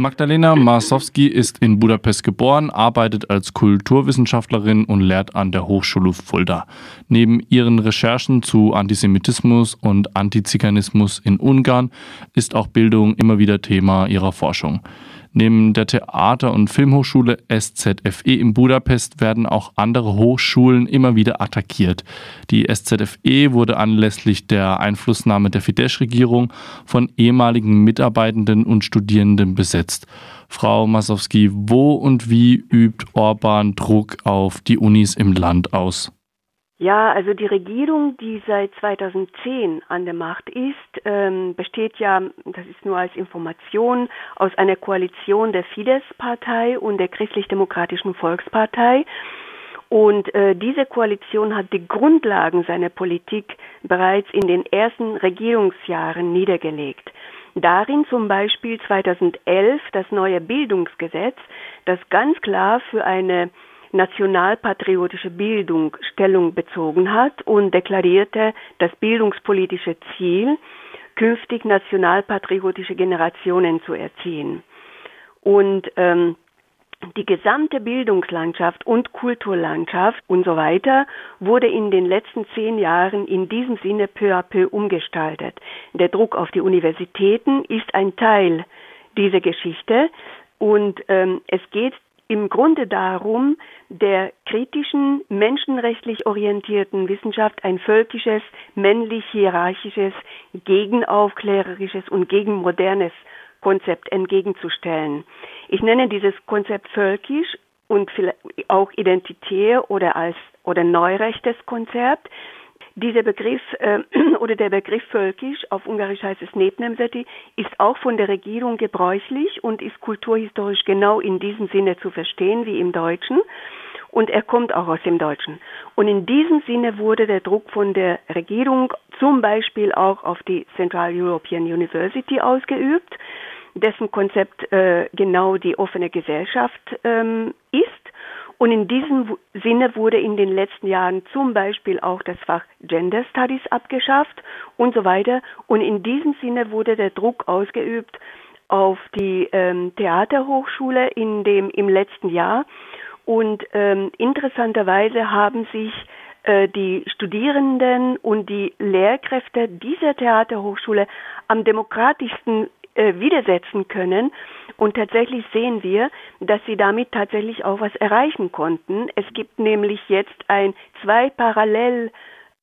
Magdalena Marsowski ist in Budapest geboren, arbeitet als Kulturwissenschaftlerin und lehrt an der Hochschule Fulda. Neben ihren Recherchen zu Antisemitismus und Antiziganismus in Ungarn ist auch Bildung immer wieder Thema ihrer Forschung. Neben der Theater- und Filmhochschule SZFE in Budapest werden auch andere Hochschulen immer wieder attackiert. Die SZFE wurde anlässlich der Einflussnahme der Fidesz-Regierung von ehemaligen Mitarbeitenden und Studierenden besetzt. Frau Masowski, wo und wie übt Orban Druck auf die Unis im Land aus? Ja, also die Regierung, die seit 2010 an der Macht ist, ähm, besteht ja, das ist nur als Information, aus einer Koalition der Fidesz-Partei und der Christlich-Demokratischen Volkspartei. Und äh, diese Koalition hat die Grundlagen seiner Politik bereits in den ersten Regierungsjahren niedergelegt. Darin zum Beispiel 2011 das neue Bildungsgesetz, das ganz klar für eine nationalpatriotische Bildung Stellung bezogen hat und deklarierte das bildungspolitische Ziel, künftig nationalpatriotische Generationen zu erziehen. Und ähm, die gesamte Bildungslandschaft und Kulturlandschaft und so weiter wurde in den letzten zehn Jahren in diesem Sinne peu à peu umgestaltet. Der Druck auf die Universitäten ist ein Teil dieser Geschichte und ähm, es geht im Grunde darum, der kritischen, menschenrechtlich orientierten Wissenschaft ein völkisches, männlich-hierarchisches, gegenaufklärerisches und gegenmodernes Konzept entgegenzustellen. Ich nenne dieses Konzept völkisch und auch identitär oder als oder neurechtes Konzept, dieser Begriff äh, oder der Begriff völkisch, auf Ungarisch heißt es Nebnemseti, ist auch von der Regierung gebräuchlich und ist kulturhistorisch genau in diesem Sinne zu verstehen wie im Deutschen. Und er kommt auch aus dem Deutschen. Und in diesem Sinne wurde der Druck von der Regierung zum Beispiel auch auf die Central European University ausgeübt, dessen Konzept äh, genau die offene Gesellschaft ähm, ist und in diesem Sinne wurde in den letzten Jahren zum Beispiel auch das Fach Gender Studies abgeschafft und so weiter. Und in diesem Sinne wurde der Druck ausgeübt auf die ähm, Theaterhochschule in dem, im letzten Jahr. Und ähm, interessanterweise haben sich äh, die Studierenden und die Lehrkräfte dieser Theaterhochschule am demokratischsten äh, widersetzen können. Und tatsächlich sehen wir, dass sie damit tatsächlich auch was erreichen konnten. Es gibt nämlich jetzt ein zwei parallel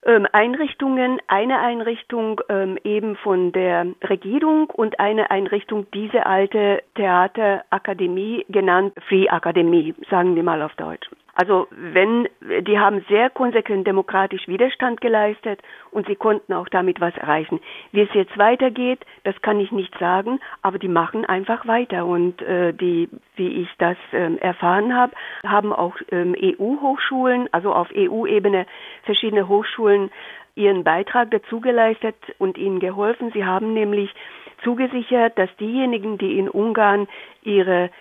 ähm, Einrichtungen, eine Einrichtung ähm, eben von der Regierung und eine Einrichtung, diese alte Theaterakademie genannt Free Akademie, sagen wir mal auf Deutsch. Also wenn, die haben sehr konsequent demokratisch Widerstand geleistet und sie konnten auch damit was erreichen. Wie es jetzt weitergeht, das kann ich nicht sagen, aber die machen einfach weiter und äh, die, wie ich das ähm, erfahren habe, haben auch ähm, EU-Hochschulen, also auf EU-Ebene verschiedene Hochschulen ihren Beitrag dazu geleistet und ihnen geholfen. Sie haben nämlich zugesichert, dass diejenigen, die in Ungarn ihre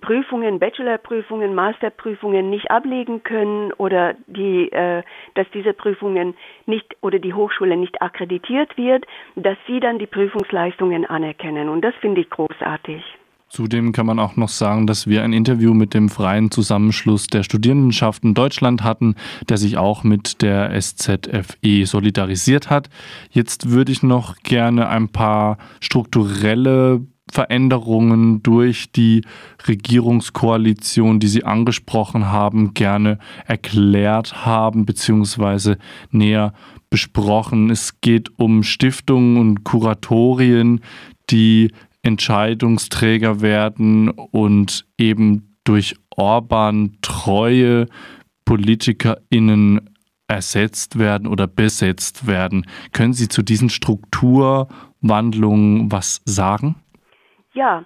Prüfungen, Bachelorprüfungen, Masterprüfungen nicht ablegen können oder die, äh, dass diese Prüfungen nicht oder die Hochschule nicht akkreditiert wird, dass sie dann die Prüfungsleistungen anerkennen. Und das finde ich großartig. Zudem kann man auch noch sagen, dass wir ein Interview mit dem Freien Zusammenschluss der Studierendenschaften Deutschland hatten, der sich auch mit der SZFE solidarisiert hat. Jetzt würde ich noch gerne ein paar strukturelle Veränderungen durch die Regierungskoalition, die Sie angesprochen haben, gerne erklärt haben bzw. näher besprochen. Es geht um Stiftungen und Kuratorien, die Entscheidungsträger werden und eben durch Orban treue PolitikerInnen ersetzt werden oder besetzt werden. Können Sie zu diesen Strukturwandlungen was sagen? Ja,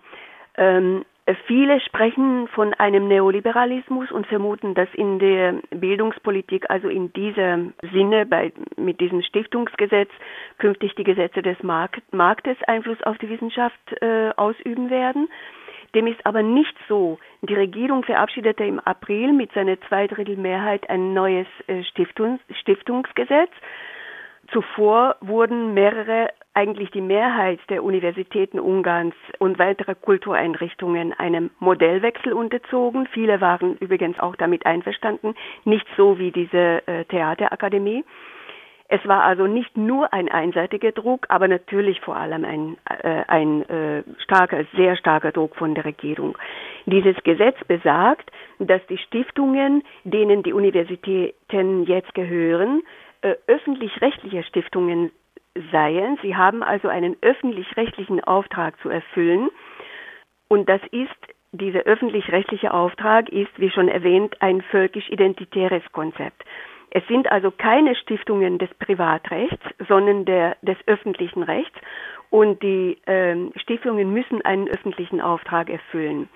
ähm, Viele sprechen von einem Neoliberalismus und vermuten, dass in der Bildungspolitik, also in diesem Sinne, bei, mit diesem Stiftungsgesetz, künftig die Gesetze des Markt, Marktes Einfluss auf die Wissenschaft äh, ausüben werden. Dem ist aber nicht so. Die Regierung verabschiedete im April mit seiner Zweidrittelmehrheit ein neues äh, Stiftungs Stiftungsgesetz. Zuvor wurden mehrere eigentlich die Mehrheit der Universitäten Ungarns und weiterer Kultureinrichtungen einem Modellwechsel unterzogen. Viele waren übrigens auch damit einverstanden, nicht so wie diese äh, Theaterakademie. Es war also nicht nur ein einseitiger Druck, aber natürlich vor allem ein, äh, ein äh, starker, sehr starker Druck von der Regierung. Dieses Gesetz besagt, dass die Stiftungen, denen die Universitäten jetzt gehören, äh, öffentlich-rechtliche Stiftungen seien. Sie haben also einen öffentlich-rechtlichen Auftrag zu erfüllen. Und das ist, dieser öffentlich-rechtliche Auftrag ist, wie schon erwähnt, ein völkisch-identitäres Konzept. Es sind also keine Stiftungen des Privatrechts, sondern der, des öffentlichen Rechts und die ähm, Stiftungen müssen einen öffentlichen Auftrag erfüllen.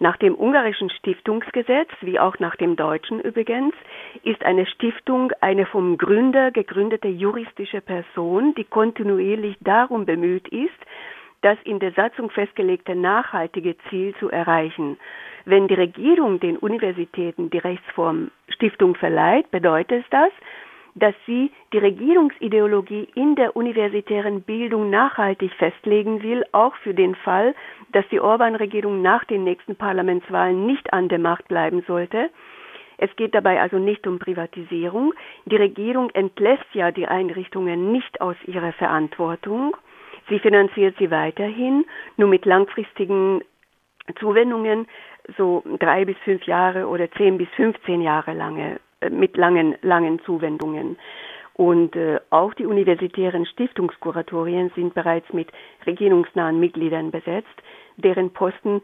Nach dem ungarischen Stiftungsgesetz, wie auch nach dem deutschen übrigens, ist eine Stiftung eine vom Gründer gegründete juristische Person, die kontinuierlich darum bemüht ist, das in der Satzung festgelegte nachhaltige Ziel zu erreichen. Wenn die Regierung den Universitäten die Rechtsform Stiftung verleiht, bedeutet das, dass sie die Regierungsideologie in der universitären Bildung nachhaltig festlegen will, auch für den Fall, dass die Orban-Regierung nach den nächsten Parlamentswahlen nicht an der Macht bleiben sollte. Es geht dabei also nicht um Privatisierung. Die Regierung entlässt ja die Einrichtungen nicht aus ihrer Verantwortung. Sie finanziert sie weiterhin, nur mit langfristigen Zuwendungen so drei bis fünf Jahre oder zehn bis 15 Jahre lange, mit langen, langen Zuwendungen. Und äh, auch die universitären Stiftungskuratorien sind bereits mit regierungsnahen Mitgliedern besetzt, deren Posten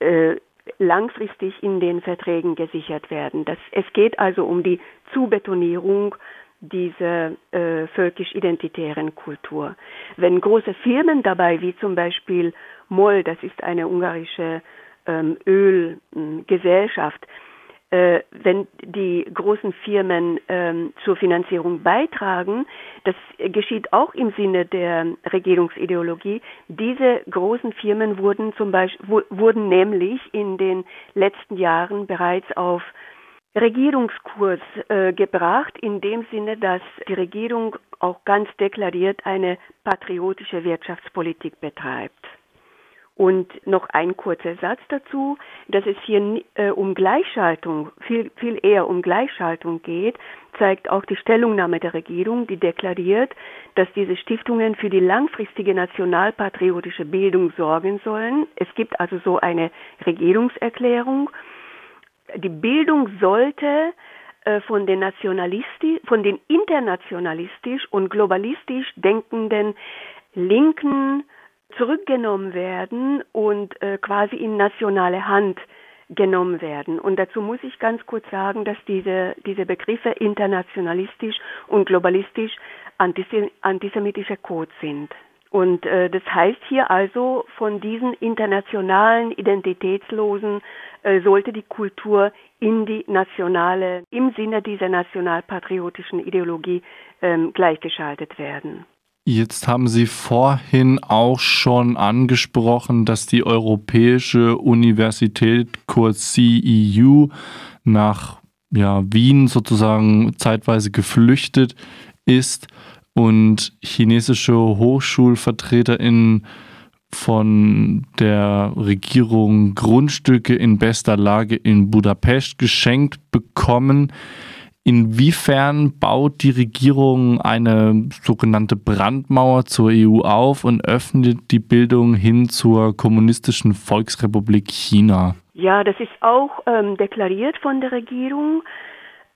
äh, langfristig in den Verträgen gesichert werden. Das, es geht also um die Zubetonierung dieser äh, völkisch-identitären Kultur. Wenn große Firmen dabei, wie zum Beispiel MOL, das ist eine ungarische ähm, Ölgesellschaft, äh, wenn die großen Firmen ähm, zur Finanzierung beitragen, das geschieht auch im Sinne der Regierungsideologie. Diese großen Firmen wurden zum Beispiel wurden nämlich in den letzten Jahren bereits auf Regierungskurs äh, gebracht, in dem Sinne, dass die Regierung auch ganz deklariert eine patriotische Wirtschaftspolitik betreibt. Und noch ein kurzer Satz dazu, dass es hier äh, um Gleichschaltung, viel, viel eher um Gleichschaltung geht, zeigt auch die Stellungnahme der Regierung, die deklariert, dass diese Stiftungen für die langfristige nationalpatriotische Bildung sorgen sollen. Es gibt also so eine Regierungserklärung. Die Bildung sollte äh, von den nationalistisch, von den internationalistisch und globalistisch denkenden linken zurückgenommen werden und äh, quasi in nationale Hand genommen werden. Und dazu muss ich ganz kurz sagen, dass diese, diese Begriffe internationalistisch und globalistisch antisemitische Codes sind. Und äh, das heißt hier also, von diesen internationalen, identitätslosen äh, sollte die Kultur in die nationale, im Sinne dieser nationalpatriotischen Ideologie ähm, gleichgeschaltet werden. Jetzt haben Sie vorhin auch schon angesprochen, dass die Europäische Universität, kurz CEU, nach ja, Wien sozusagen zeitweise geflüchtet ist und chinesische HochschulvertreterInnen von der Regierung Grundstücke in bester Lage in Budapest geschenkt bekommen. Inwiefern baut die Regierung eine sogenannte Brandmauer zur EU auf und öffnet die Bildung hin zur kommunistischen Volksrepublik China? Ja, das ist auch ähm, deklariert von der Regierung.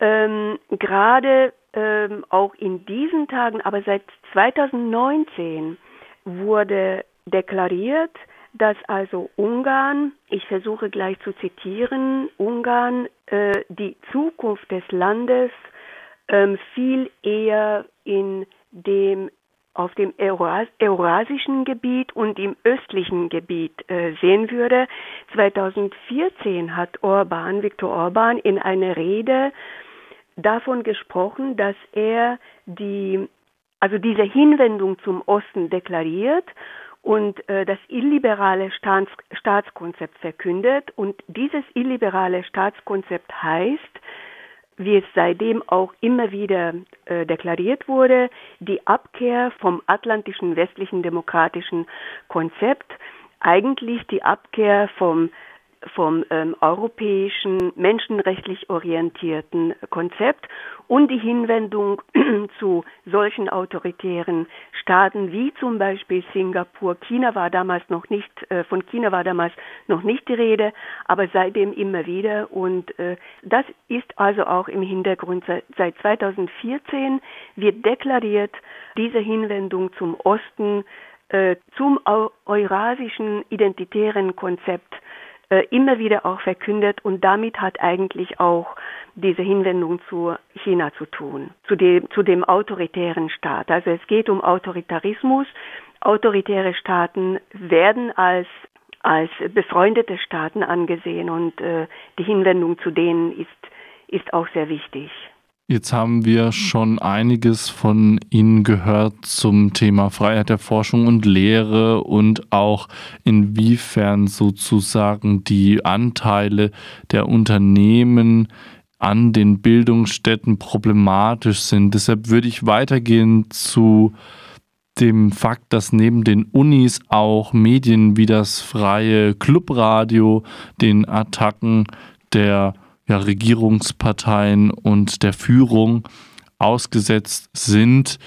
Ähm, Gerade ähm, auch in diesen Tagen, aber seit 2019 wurde deklariert, dass also Ungarn, ich versuche gleich zu zitieren, Ungarn äh, die Zukunft des Landes ähm, viel eher in dem auf dem Euras eurasischen Gebiet und im östlichen Gebiet äh, sehen würde. 2014 hat Orban, Viktor Orban, in einer Rede davon gesprochen, dass er die, also diese Hinwendung zum Osten deklariert und äh, das illiberale Staats Staatskonzept verkündet. Und dieses illiberale Staatskonzept heißt, wie es seitdem auch immer wieder äh, deklariert wurde, die Abkehr vom atlantischen westlichen demokratischen Konzept, eigentlich die Abkehr vom vom ähm, europäischen menschenrechtlich orientierten Konzept und die Hinwendung zu solchen autoritären Staaten wie zum Beispiel Singapur. China war damals noch nicht, äh, von China war damals noch nicht die Rede, aber seitdem immer wieder. Und äh, das ist also auch im Hintergrund seit, seit 2014 wird deklariert, diese Hinwendung zum Osten, äh, zum eurasischen identitären Konzept immer wieder auch verkündet und damit hat eigentlich auch diese Hinwendung zu China zu tun, zu dem, zu dem autoritären Staat. Also es geht um Autoritarismus. Autoritäre Staaten werden als als befreundete Staaten angesehen und äh, die Hinwendung zu denen ist, ist auch sehr wichtig. Jetzt haben wir schon einiges von Ihnen gehört zum Thema Freiheit der Forschung und Lehre und auch inwiefern sozusagen die Anteile der Unternehmen an den Bildungsstätten problematisch sind. Deshalb würde ich weitergehen zu dem Fakt, dass neben den Unis auch Medien wie das freie Clubradio den Attacken der ja, Regierungsparteien und der Führung ausgesetzt sind.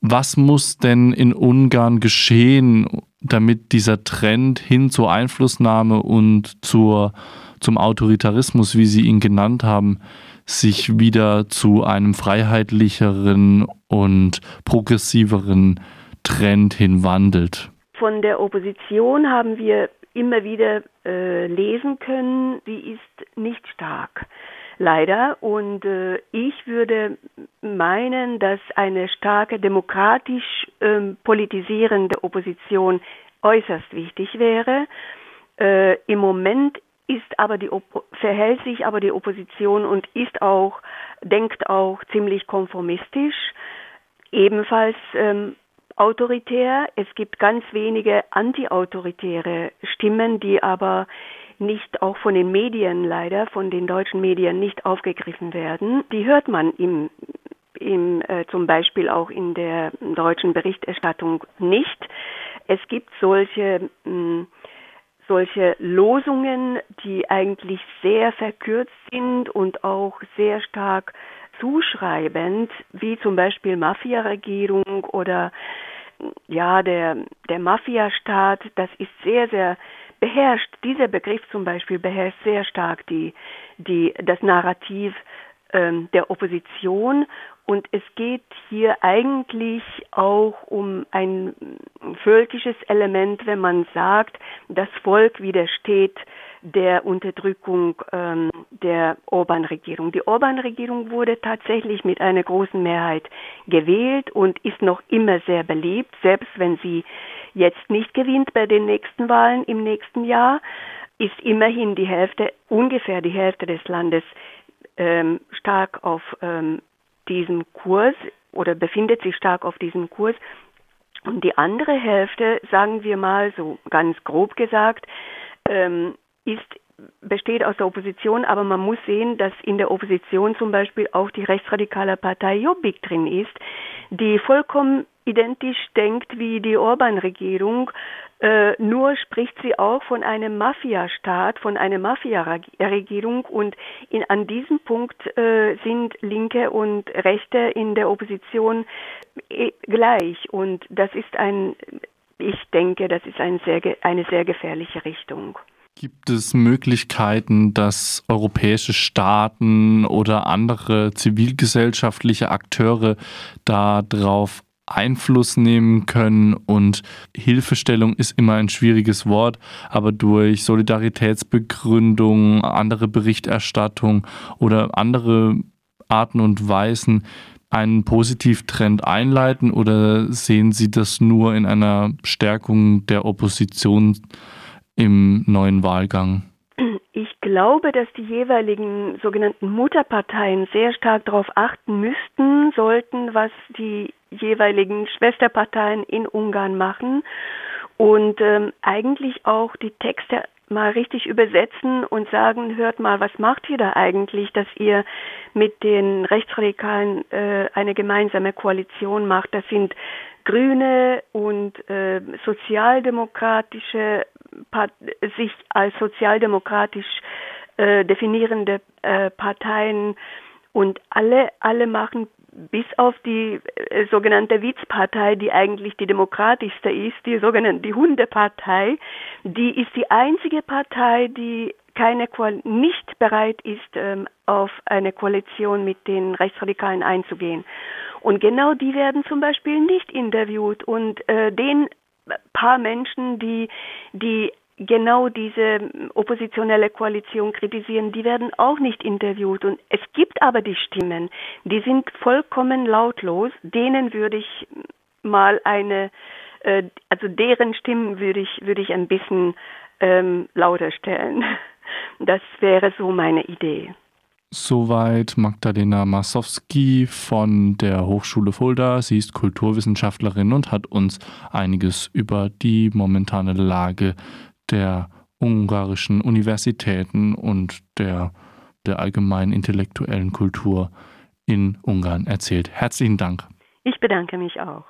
Was muss denn in Ungarn geschehen, damit dieser Trend hin zur Einflussnahme und zur, zum Autoritarismus, wie Sie ihn genannt haben, sich wieder zu einem freiheitlicheren und progressiveren Trend hin wandelt? Von der Opposition haben wir immer wieder äh, lesen können, sie ist nicht stark. Leider. Und äh, ich würde meinen, dass eine starke demokratisch ähm, politisierende Opposition äußerst wichtig wäre. Äh, Im Moment ist aber die verhält sich aber die Opposition und ist auch denkt auch ziemlich konformistisch. Ebenfalls ähm, autoritär. Es gibt ganz wenige antiautoritäre Stimmen, die aber nicht auch von den Medien leider, von den deutschen Medien nicht aufgegriffen werden. Die hört man im, im äh, zum Beispiel auch in der deutschen Berichterstattung nicht. Es gibt solche mh, hm, solche Losungen, die eigentlich sehr verkürzt sind und auch sehr stark zuschreibend, wie zum Beispiel Mafia-Regierung oder ja, der, der Mafia-Staat, das ist sehr, sehr beherrscht, dieser Begriff zum Beispiel beherrscht sehr stark die, die, das Narrativ ähm, der Opposition. Und es geht hier eigentlich auch um ein völkisches Element, wenn man sagt, das Volk widersteht der Unterdrückung ähm, der Orban-Regierung. Die Orban-Regierung wurde tatsächlich mit einer großen Mehrheit gewählt und ist noch immer sehr beliebt, selbst wenn sie jetzt nicht gewinnt bei den nächsten Wahlen im nächsten Jahr, ist immerhin die Hälfte, ungefähr die Hälfte des Landes ähm, stark auf ähm, diesem Kurs oder befindet sich stark auf diesem Kurs. Und die andere Hälfte, sagen wir mal so ganz grob gesagt, ähm, ist besteht aus der Opposition, aber man muss sehen, dass in der Opposition zum Beispiel auch die rechtsradikale Partei Jobbik drin ist, die vollkommen identisch denkt wie die Orban-Regierung, äh, nur spricht sie auch von einem Mafia-Staat, von einer Mafia-Regierung und in, an diesem Punkt äh, sind Linke und Rechte in der Opposition äh, gleich und das ist ein, ich denke, das ist ein sehr, eine sehr gefährliche Richtung. Gibt es Möglichkeiten, dass europäische Staaten oder andere zivilgesellschaftliche Akteure darauf Einfluss nehmen können? Und Hilfestellung ist immer ein schwieriges Wort, aber durch Solidaritätsbegründung, andere Berichterstattung oder andere Arten und Weisen einen Positivtrend einleiten? Oder sehen Sie das nur in einer Stärkung der Opposition im neuen Wahlgang? Ich glaube, dass die jeweiligen sogenannten Mutterparteien sehr stark darauf achten müssten, sollten, was die jeweiligen Schwesterparteien in Ungarn machen und ähm, eigentlich auch die Texte mal richtig übersetzen und sagen, hört mal, was macht ihr da eigentlich, dass ihr mit den Rechtsradikalen äh, eine gemeinsame Koalition macht. Das sind Grüne und äh, sozialdemokratische, sich als sozialdemokratisch äh, definierende äh, Parteien und alle, alle machen bis auf die äh, sogenannte Witzpartei, die eigentlich die demokratischste ist, die sogenannte die Hundepartei, die ist die einzige Partei, die keine nicht bereit ist, ähm, auf eine Koalition mit den Rechtsradikalen einzugehen. Und genau die werden zum Beispiel nicht interviewt und äh, den paar Menschen, die die genau diese oppositionelle Koalition kritisieren, die werden auch nicht interviewt. Und es gibt aber die Stimmen, die sind vollkommen lautlos. Denen würde ich mal eine, äh, also deren Stimmen würde ich, würde ich ein bisschen ähm, lauter stellen. Das wäre so meine Idee. Soweit Magdalena Masowski von der Hochschule Fulda. Sie ist Kulturwissenschaftlerin und hat uns einiges über die momentane Lage der ungarischen Universitäten und der, der allgemeinen intellektuellen Kultur in Ungarn erzählt. Herzlichen Dank. Ich bedanke mich auch.